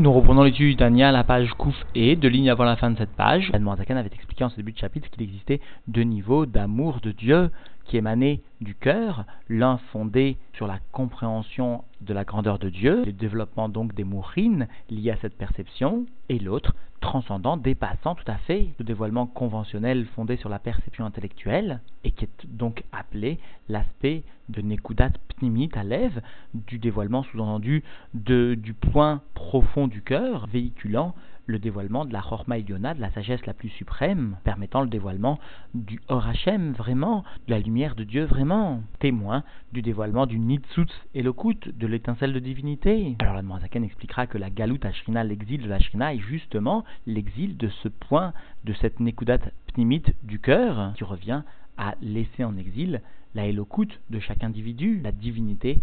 Nous reprenons l'étude du Tania à la page Kouf et deux lignes avant la fin de cette page. Adam Zakan avait expliqué en ce début de chapitre qu'il existait deux niveaux d'amour de Dieu qui émanaient du cœur, l'un fondé sur la compréhension de la grandeur de Dieu, le développement donc des mourines liées à cette perception, et l'autre transcendant, dépassant tout à fait le dévoilement conventionnel fondé sur la perception intellectuelle, et qui est donc appelé l'aspect de Nekudat Pnimit Alev, du dévoilement sous-entendu du point profond du cœur, véhiculant le dévoilement de la Chorma de la sagesse la plus suprême, permettant le dévoilement du Horachem vraiment, de la lumière de Dieu vraiment, témoin du dévoilement du Nitzutz Elokut, de l'étincelle de divinité. Alors la Moazaken expliquera que la Galout Ashrina, l'exil de la Shrina, est justement l'exil de ce point, de cette Nekudat Pnimit du cœur, qui revient à laisser en exil la Elokut de chaque individu, la divinité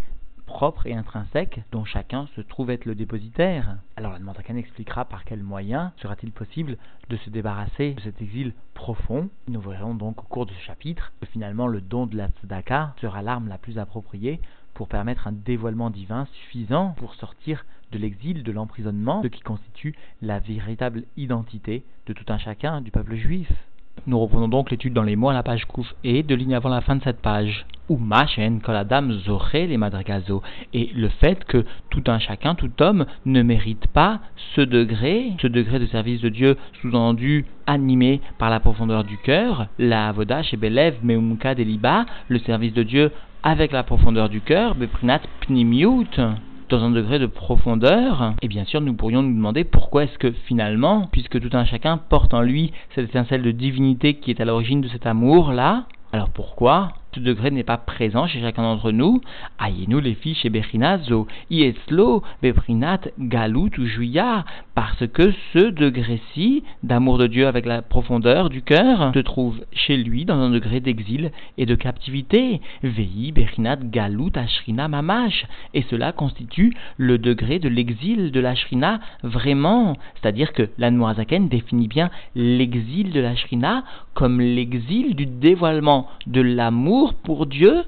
propre et intrinsèque dont chacun se trouve être le dépositaire. Alors la Mantakan expliquera par quel moyen sera-t-il possible de se débarrasser de cet exil profond. Nous verrons donc au cours de ce chapitre que finalement le don de la tzedaka sera l'arme la plus appropriée pour permettre un dévoilement divin suffisant pour sortir de l'exil, de l'emprisonnement, ce qui constitue la véritable identité de tout un chacun du peuple juif. Nous reprenons donc l'étude dans les mots à la page Kouf et deux lignes avant la fin de cette page. Umachen koladam zoré les. Et le fait que tout un chacun, tout homme, ne mérite pas ce degré, ce degré de service de Dieu, sous-entendu animé par la profondeur du cœur, la avoda chez Belev meumka deliba, le service de Dieu avec la profondeur du cœur, beprinat pnimiut dans un degré de profondeur, et bien sûr nous pourrions nous demander pourquoi est-ce que finalement, puisque tout un chacun porte en lui cette étincelle de divinité qui est à l'origine de cet amour-là, alors pourquoi ce degré n'est pas présent chez chacun d'entre nous Ayez-nous les filles chez Bechinazo, Ieslo, Beprinat, Galut ou Juya, parce que ce degré-ci d'amour de Dieu avec la profondeur du cœur se trouve chez lui dans un degré d'exil et de captivité. Vei, Beprinat, Galut, Ashrina, Mamash. Et cela constitue le degré de l'exil de l'Ashrina vraiment. C'est-à-dire que l'Anmoazaken définit bien l'exil de l'Ashrina comme l'exil du dévoilement de l'amour pour Dieu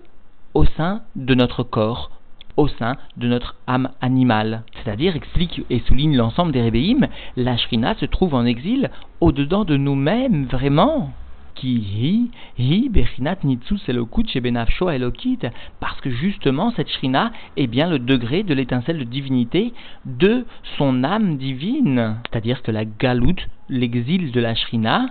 au sein de notre corps, au sein de notre âme animale. C'est-à-dire, explique et souligne l'ensemble des rébéim, la Shrina se trouve en exil au-dedans de nous-mêmes, vraiment. Ki hi, bechinat nitsu chez benafsho elokit, parce que justement cette shrina est bien le degré de l'étincelle de divinité de son âme divine. C'est-à-dire que la galoute, l'exil de la shrina,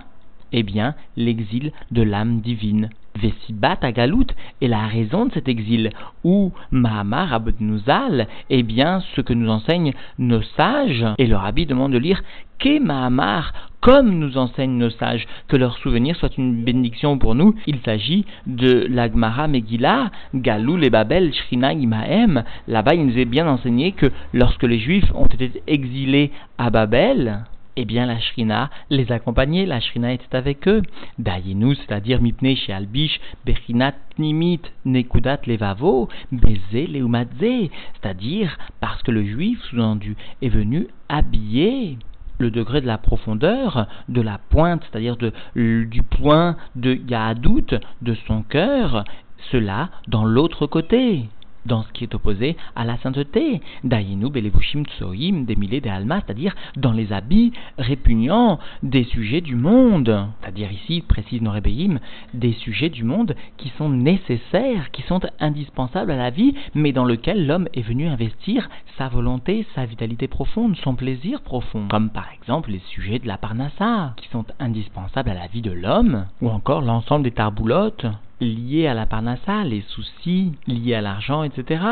est bien l'exil de l'âme divine. Vesibat Agalout est la raison de cet exil, ou Mahamar Abdnouzal est bien ce que nous enseignent nos sages, et le rabbi demande de lire Ke Mahamar, comme nous enseignent nos sages, que leur souvenir soit une bénédiction pour nous. Il s'agit de l'Agmara Megillah, Galou les Babel, Shrina Imahem. Là-bas, il nous est bien enseigné que lorsque les Juifs ont été exilés à Babel, eh bien la Shrina les accompagnait, la Shrina était avec eux. Dayinu, c'est-à-dire Mipne chez Albish, Bechinat Nimit, Nekudat Levavo, Beze Leumadze, c'est-à-dire parce que le juif sous-entendu est venu habiller le degré de la profondeur, de la pointe, c'est-à-dire du point de Yahadout de son cœur, cela dans l'autre côté dans ce qui est opposé à la sainteté. Dayinu belevushim tsoim, des milliers des almas, c'est-à-dire dans les habits répugnants des sujets du monde. C'est-à-dire ici, précise Norébéim, des sujets du monde qui sont nécessaires, qui sont indispensables à la vie, mais dans lequel l'homme est venu investir sa volonté, sa vitalité profonde, son plaisir profond. Comme par exemple les sujets de la parnassa, qui sont indispensables à la vie de l'homme, ou encore l'ensemble des tarboulottes, liés à la parnassa, les soucis liés à l'argent, etc.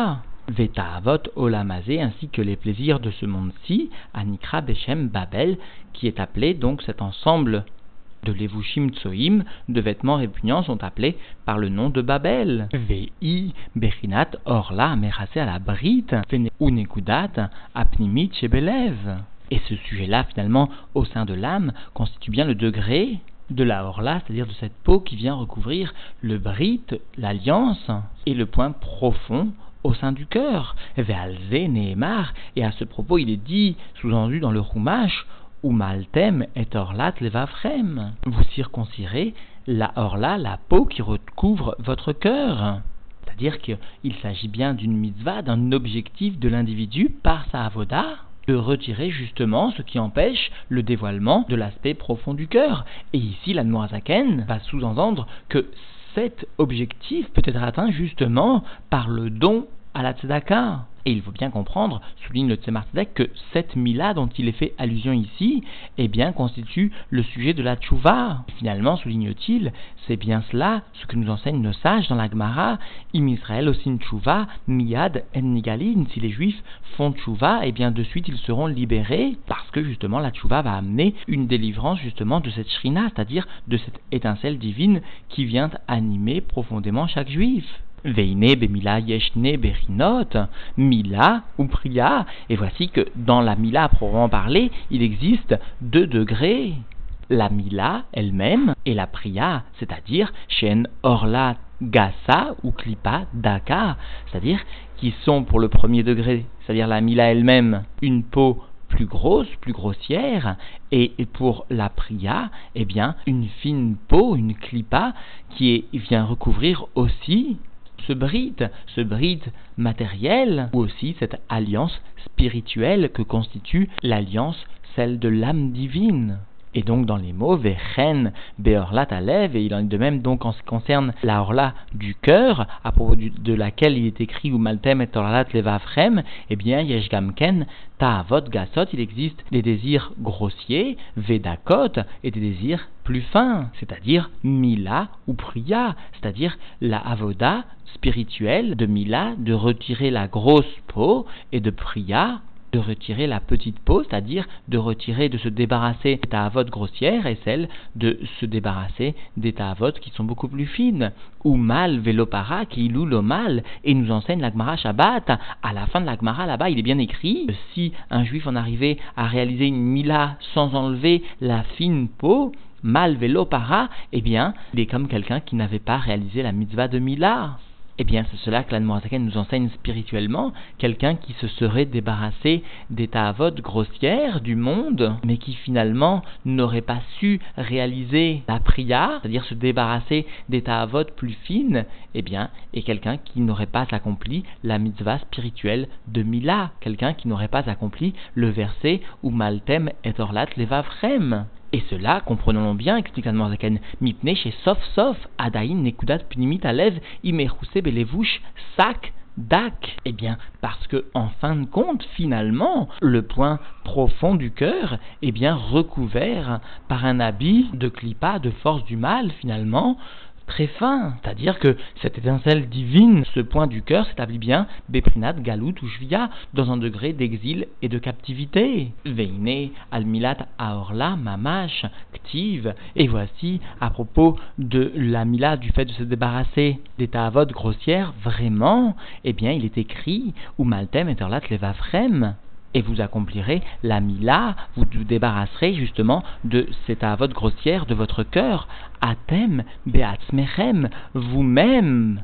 Vetaavot olamazé ainsi que les plaisirs de ce monde-ci, Anikra Beshem Babel, qui est appelé donc cet ensemble de levushim tsoim, de vêtements répugnants, sont appelés par le nom de Babel. Vei bechinat orla merase à la brite, unekudat apnimit shebelev. Et ce sujet-là, finalement, au sein de l'âme, constitue bien le degré de la horla, c'est-à-dire de cette peau qui vient recouvrir le brit, l'alliance, et le point profond au sein du cœur. Et à ce propos il est dit, sous-entendu dans le Rumash, ou maltem et orlat levafrem. Vous circoncirez la horla, la peau qui recouvre votre cœur. C'est-à-dire qu'il s'agit bien d'une mitzvah, d'un objectif de l'individu par sa avoda, de retirer justement ce qui empêche le dévoilement de l'aspect profond du cœur. Et ici, la Noirzaken va sous-entendre que cet objectif peut être atteint justement par le don à la tzedaka. Et il faut bien comprendre, souligne le Tzemar que cette mila dont il est fait allusion ici, eh bien, constitue le sujet de la tchouva. Finalement, souligne-t-il, c'est bien cela ce que nous enseignent nos sages dans la Gemara, im Israël osin tchouva, miyad en nigalin. Si les juifs font tchouva, eh bien, de suite, ils seront libérés, parce que justement, la tchouva va amener une délivrance justement de cette shrina, c'est-à-dire de cette étincelle divine qui vient animer profondément chaque juif. Veine bemila yeshne berinot, mila ou priya. Et voici que dans la mila à proprement parler, il existe deux degrés. La mila elle-même et la priya, c'est-à-dire shen orla gasa ou klipa daka, c'est-à-dire qui sont pour le premier degré, c'est-à-dire la mila elle-même, une peau plus grosse, plus grossière, et pour la priya, eh bien, une fine peau, une klipa, qui vient recouvrir aussi ce bride, ce bride matériel, ou aussi cette alliance spirituelle que constitue l'alliance, celle de l'âme divine. Et donc dans les mots, Vechen, Beorlat Alev, et il en est de même donc en ce qui concerne la Orla du cœur, à propos de laquelle il est écrit ou Maltem et Orlat Levafrem, eh bien Yeshgamken, Ta'avot Gasot, il existe des désirs grossiers, Vedakot, et des désirs plus fins, c'est-à-dire Mila ou Priya, c'est-à-dire la Avoda spirituelle de Mila, de retirer la grosse peau, et de Priya, de retirer la petite peau, c'est-à-dire de retirer, de se débarrasser des ta'avot grossières et celle de se débarrasser des ta'avot qui sont beaucoup plus fines. Ou mal velopara qui loue le mal et nous enseigne l'agmara Shabbat. À la fin de l'agmara là-bas, il est bien écrit si un juif en arrivait à réaliser une mila sans enlever la fine peau, mal velopara, eh bien, il est comme quelqu'un qui n'avait pas réalisé la mitzvah de mila. Eh bien, c'est cela que l'Anne nous enseigne spirituellement, quelqu'un qui se serait débarrassé des ta'avot grossières du monde, mais qui finalement n'aurait pas su réaliser la prière, c'est-à-dire se débarrasser des ta'avot plus fines, eh bien, est quelqu'un qui n'aurait pas accompli la mitzvah spirituelle de Mila, quelqu'un qui n'aurait pas accompli le verset où Maltem et Orlat levavrem. Et cela, comprenons-le bien, explique Zaken, mipne chez sof sof, adain nekudat punimit alev, imeruse belevouche, sac, dak. Eh bien, parce que, en fin de compte, finalement, le point profond du cœur est bien recouvert par un habit de clipa, de force du mal, finalement, très fin. C'est-à-dire que cette étincelle divine, ce point du cœur, s'établit bien Beprinat, Galout ou Jvia, dans un degré d'exil et de captivité. Veine, Almilat, Aorla, Mamash, Ktiv. Et voici, à propos de la Mila, du fait de se débarrasser des ta'avot grossières, vraiment, eh bien, il est écrit, ou Maltem, Eterlat, Levafrem et vous accomplirez la mila, vous vous débarrasserez justement de cette avode grossière de votre cœur, atem beatzmechem, vous-même,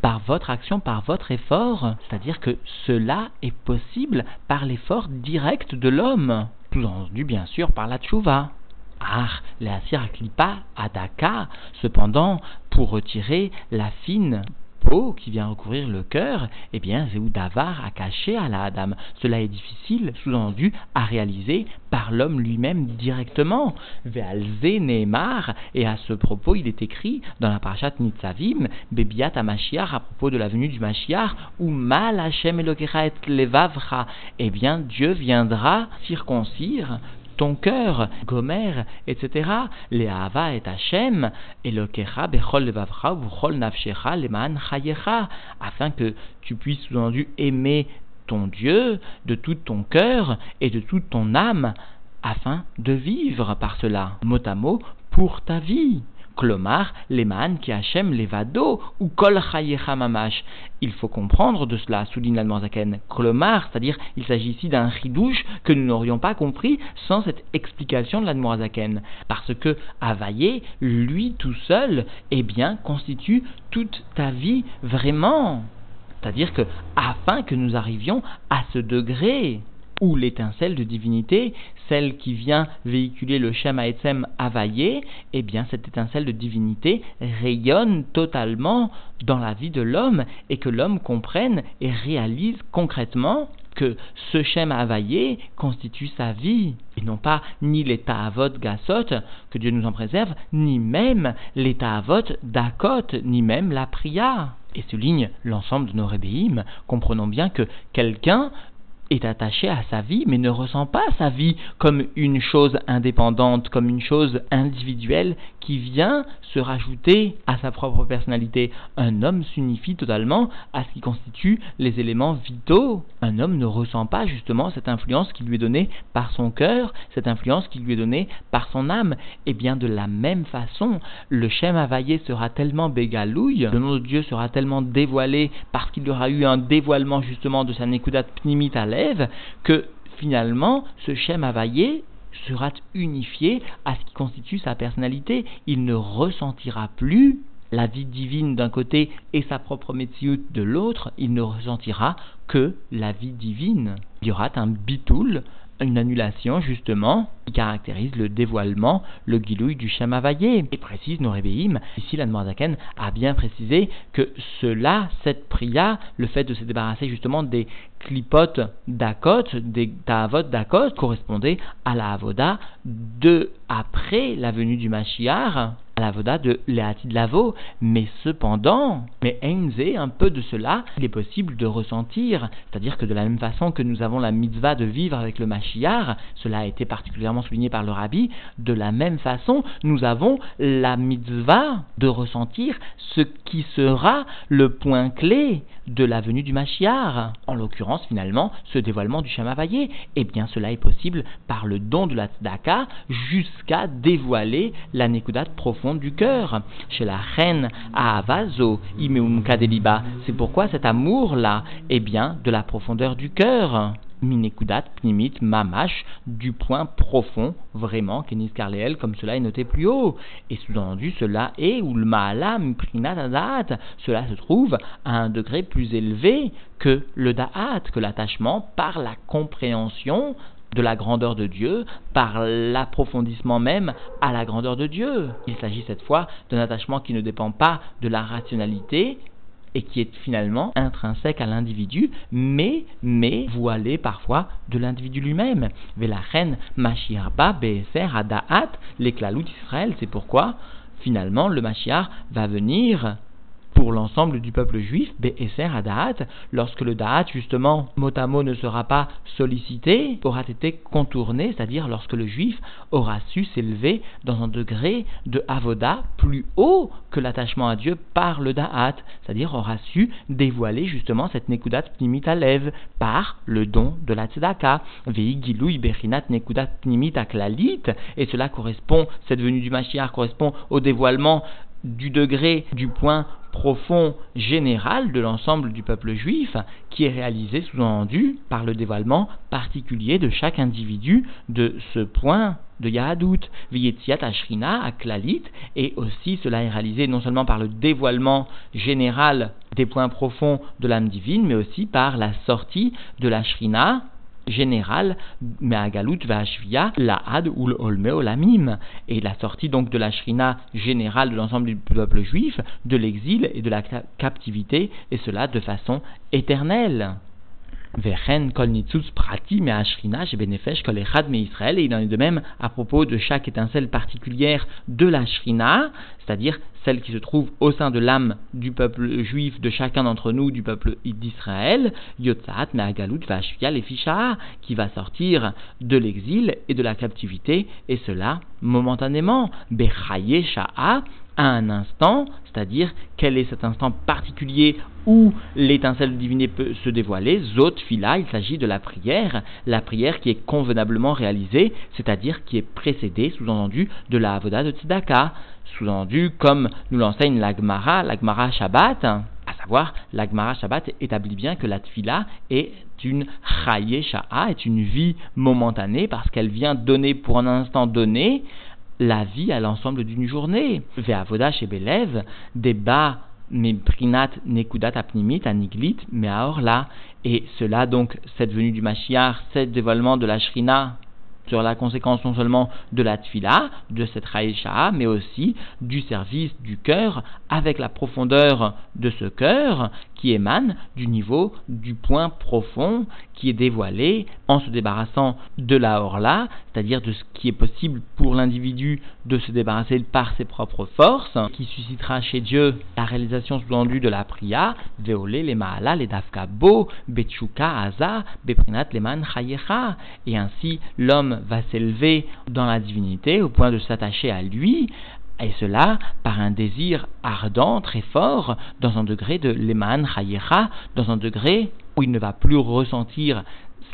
par votre action, par votre effort, c'est-à-dire que cela est possible par l'effort direct de l'homme, tout entendu bien sûr par la tchouva. Ah, la klipa adaka, cependant, pour retirer la fine peau qui vient recouvrir le cœur, eh bien, Davar a caché à la Adam. Cela est difficile, sous-entendu, à réaliser par l'homme lui-même directement. Ve'alze Neymar, et à ce propos, il est écrit dans la parashat Nitzavim, Bebiat Mashiach, à propos de la venue du Mashiach, ou Mal Hashem et Levavra, eh bien, Dieu viendra circoncire ton cœur, Gomer, etc. Les Ahava et Hachem, Elokecha, Bechol Levavcha, Vuchol Nafshecha, Leman Chayecha, afin que tu puisses sous-entendu aimer ton Dieu de tout ton cœur et de toute ton âme, afin de vivre par cela, mot à mot, pour ta vie. Klomar, Leman, Kiachem, Levado, ou Kol Mamash. Il faut comprendre de cela, souligne l'Almanzaken. Klomar, c'est-à-dire, il s'agit ici d'un ridouche que nous n'aurions pas compris sans cette explication de l'Admorazaken. Parce que Availlé, lui tout seul, eh bien, constitue toute ta vie vraiment. C'est-à-dire que, afin que nous arrivions à ce degré, ou l'étincelle de divinité, celle qui vient véhiculer le Shem Haetzem Availlé, eh bien cette étincelle de divinité rayonne totalement dans la vie de l'homme et que l'homme comprenne et réalise concrètement que ce Shem Havaïe constitue sa vie, et non pas ni l'état Avot Gasot, que Dieu nous en préserve, ni même l'état Avot Dakot, ni même la Priya. Et souligne l'ensemble de nos rébéims, comprenons bien que quelqu'un est attaché à sa vie, mais ne ressent pas sa vie comme une chose indépendante, comme une chose individuelle qui vient se rajouter à sa propre personnalité. Un homme s'unifie totalement à ce qui constitue les éléments vitaux. Un homme ne ressent pas justement cette influence qui lui est donnée par son cœur, cette influence qui lui est donnée par son âme. Et bien de la même façon, le Shem Havaïe sera tellement bégalouille, le nom de Dieu sera tellement dévoilé parce qu'il y aura eu un dévoilement justement de sa Nekudat Pnimit à que finalement ce Shem Havaïe sera unifié à ce qui constitue sa personnalité. Il ne ressentira plus la vie divine d'un côté et sa propre métier de l'autre, il ne ressentira que la vie divine. Il y aura un bitoul, une annulation justement qui caractérise le dévoilement, le guilouille du Shamavaye. Et précise nos ici la Zaken a bien précisé que cela, cette priya, le fait de se débarrasser justement des clipotes d'Akot, des ta'avot d'Akot, correspondait à la avoda de après la venue du Mashiach, à la voda de de Lavo, mais cependant, mais Einze, un peu de cela, il est possible de ressentir, c'est-à-dire que de la même façon que nous avons la mitzvah de vivre avec le Mashiach, cela a été particulièrement souligné par le Rabbi, de la même façon, nous avons la mitzvah de ressentir ce qui sera le point clé de la venue du Mashiach, en l'occurrence finalement ce dévoilement du Shamavaye, eh bien cela est possible par le don de la Tzedaka jusqu'à dévoiler la Nekudat profonde du cœur. Chez la reine Avazo, Imeum Kadeliba. C'est pourquoi cet amour-là est bien de la profondeur du cœur. Minekudat, Pnimit, Mamash, du point profond, vraiment, Kenis Karleel, comme cela est noté plus haut. Et sous-entendu, cela est, ou le Maalam, Prinatadat, cela se trouve à un degré plus élevé que le Da'at, que l'attachement par la compréhension de la grandeur de Dieu par l'approfondissement même à la grandeur de Dieu. Il s'agit cette fois d'un attachement qui ne dépend pas de la rationalité et qui est finalement intrinsèque à l'individu, mais, mais voilé parfois de l'individu lui-même. Velachen Mashiarba Be'eser Adaat, l'éclalut d'Israël, c'est pourquoi finalement le Mashiach va venir pour l'ensemble du peuple juif, Be'eser Adaat, lorsque le Da'at, justement, mot à mot ne sera pas sollicité, aura été contourné, c'est-à-dire lorsque le juif aura su s'élever dans un degré de Avoda plus haut que l'attachement à Dieu par le Da'at, c'est-à-dire aura su dévoiler justement cette Nekudat Pnimit Alev par le don de la Tzedaka. Veigilui Berinat Nekudat Pnimit Aklalit, et cela correspond, cette venue du Mashiach correspond au dévoilement du degré, du point profond général de l'ensemble du peuple juif qui est réalisé sous-entendu par le dévoilement particulier de chaque individu de ce point de Yahadout, Viyetiat Ashrina, Aklalit, et aussi cela est réalisé non seulement par le dévoilement général des points profonds de l'âme divine, mais aussi par la sortie de la Shrina générale, Meagalut Vashvia, la Had ou le et la sortie donc de la Shrina générale de l'ensemble du peuple juif, de l'exil et de la captivité, et cela de façon éternelle. Vechen kol prati me ashrina benefesh kol echad me Israël et il en est de même à propos de chaque étincelle particulière de la shrina, c'est-à-dire celle qui se trouve au sein de l'âme du peuple juif de chacun d'entre nous, du peuple d'Israël, Yotzat Me'agalut Vashvia les qui va sortir de l'exil et de la captivité, et cela momentanément. À un instant, c'est-à-dire quel est cet instant particulier où l'étincelle divinée peut se dévoiler, Zot Fila, il s'agit de la prière, la prière qui est convenablement réalisée, c'est-à-dire qui est précédée, sous-entendu, de la Avoda de Tzedaka, sous-entendu comme nous l'enseigne l'Agmara, l'Agmara Shabbat, à savoir l'Agmara Shabbat établit bien que la Tfila est une Chaye Sha'a, est une vie momentanée parce qu'elle vient donner pour un instant donné la vie à l'ensemble d'une journée. Ve'avoda chez Belev, débat prinat nekudat apnimit aniglit là et cela donc cette venue du Mashiach, cet dévoilement de la Shrina sur la conséquence non seulement de la tfila, de cette raïcha, mais aussi du service du cœur avec la profondeur de ce cœur qui émane du niveau du point profond qui est dévoilé en se débarrassant de la horla, c'est-à-dire de ce qui est possible pour l'individu de se débarrasser par ses propres forces, qui suscitera chez Dieu la réalisation sous-tendue de la priya, veolé, les mahala, les dafkabo, betchuka, aza, beprinat, leman, chayecha, et ainsi l'homme va s'élever dans la divinité au point de s'attacher à lui, et cela par un désir ardent, très fort, dans un degré de leman chayecha, dans un degré où il ne va plus ressentir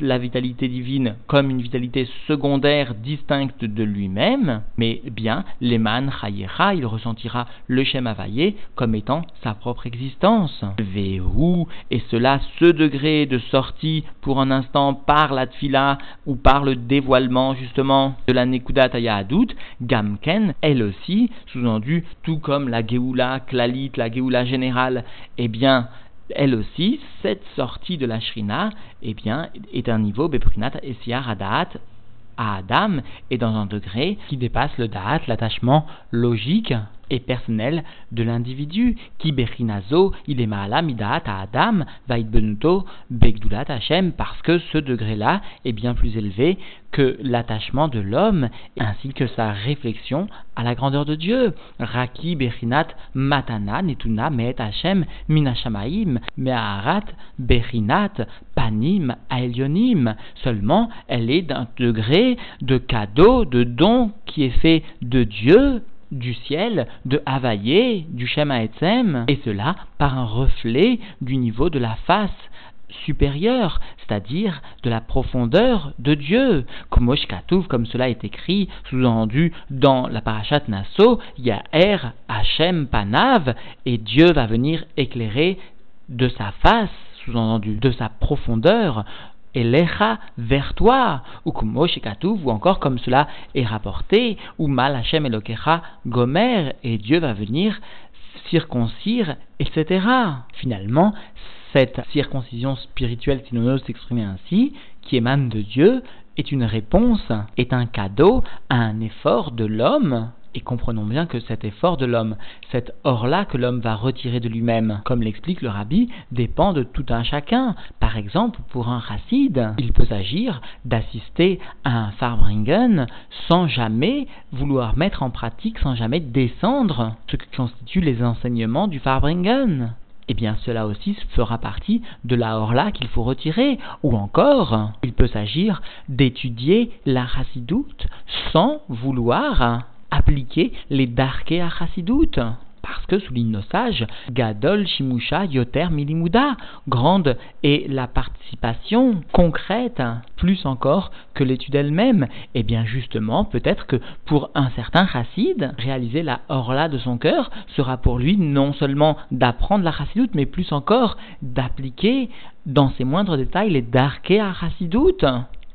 la vitalité divine comme une vitalité secondaire distincte de lui-même, mais bien l'Eman Chayecha, il ressentira le Shem Havayé comme étant sa propre existence. Vehu, et cela, ce degré de sortie pour un instant par la Tfila ou par le dévoilement justement de la Nekudat Adut, Gamken, elle aussi, sous-entendu, tout comme la Geoula Klalit, la Geoula générale, eh bien, elle aussi, cette sortie de la Shrina, eh bien, est un niveau Beprinat Esiar Adaat à Adam et dans un degré qui dépasse le Da'at, l'attachement logique et personnel de l'individu. Qui berinazo, il est midaat à Adam, benuto begdulat parce que ce degré-là est bien plus élevé que l'attachement de l'homme, ainsi que sa réflexion à la grandeur de Dieu. Raki berinat matana netuna met Hashem minashamaim me'arat berinat panim aelionim. Seulement, elle est d'un degré de cadeau, de don qui est fait de Dieu du ciel, de Havaïe, du Shema Etzem, et cela par un reflet du niveau de la face supérieure, c'est-à-dire de la profondeur de Dieu. Comme comme cela est écrit, sous-entendu dans la parashat Nasso, Yaher Hashem Panav, et Dieu va venir éclairer de sa face, sous-entendu de sa profondeur, Elecha vers toi, ou ou encore comme cela est rapporté, ou Mal Hashem Elokecha Gomer, et Dieu va venir circoncire, etc. Finalement, cette circoncision spirituelle, si l'on ose s'exprimer ainsi, qui émane de Dieu, est une réponse, est un cadeau à un effort de l'homme et comprenons bien que cet effort de l'homme, cet or-là que l'homme va retirer de lui-même, comme l'explique le rabbi, dépend de tout un chacun. Par exemple, pour un chassid, il peut s'agir d'assister à un farbringen sans jamais vouloir mettre en pratique, sans jamais descendre ce qui constitue les enseignements du farbringen eh bien cela aussi fera partie de la horla qu'il faut retirer. Ou encore, il peut s'agir d'étudier la chassidoute sans vouloir appliquer les darkei à Chassidout. Parce que, souligne nos sages, Gadol Shimusha Yoter Milimuda, grande est la participation concrète, plus encore que l'étude elle-même. Et eh bien justement, peut-être que pour un certain chassid, réaliser la horla de son cœur sera pour lui non seulement d'apprendre la chassidoute, mais plus encore d'appliquer dans ses moindres détails les darkei à chassidoute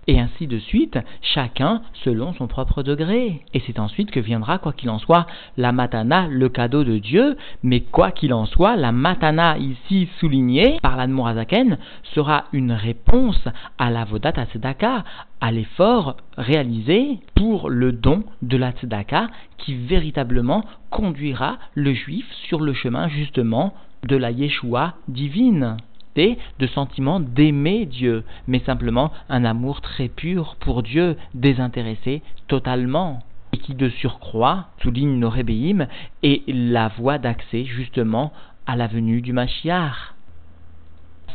et ainsi de suite, chacun selon son propre degré. Et c'est ensuite que viendra, quoi qu'il en soit, la matana, le cadeau de Dieu, mais quoi qu'il en soit, la matana ici soulignée par l'Admorazaken sera une réponse à la Vodat Tzedaka, à l'effort réalisé pour le don de la Tzedaka qui véritablement conduira le juif sur le chemin justement de la Yeshua divine de sentiments d'aimer Dieu, mais simplement un amour très pur pour Dieu, désintéressé totalement et qui de surcroît, souligne nos rébéim, est la voie d'accès justement à la venue du Mashiach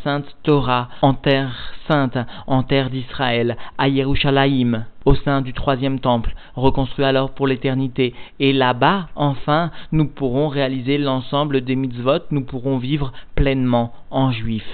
sainte Torah, en terre sainte, en terre d'Israël, à Yerushalayim, au sein du troisième temple, reconstruit alors pour l'éternité. Et là-bas, enfin, nous pourrons réaliser l'ensemble des mitzvot, nous pourrons vivre pleinement en juif.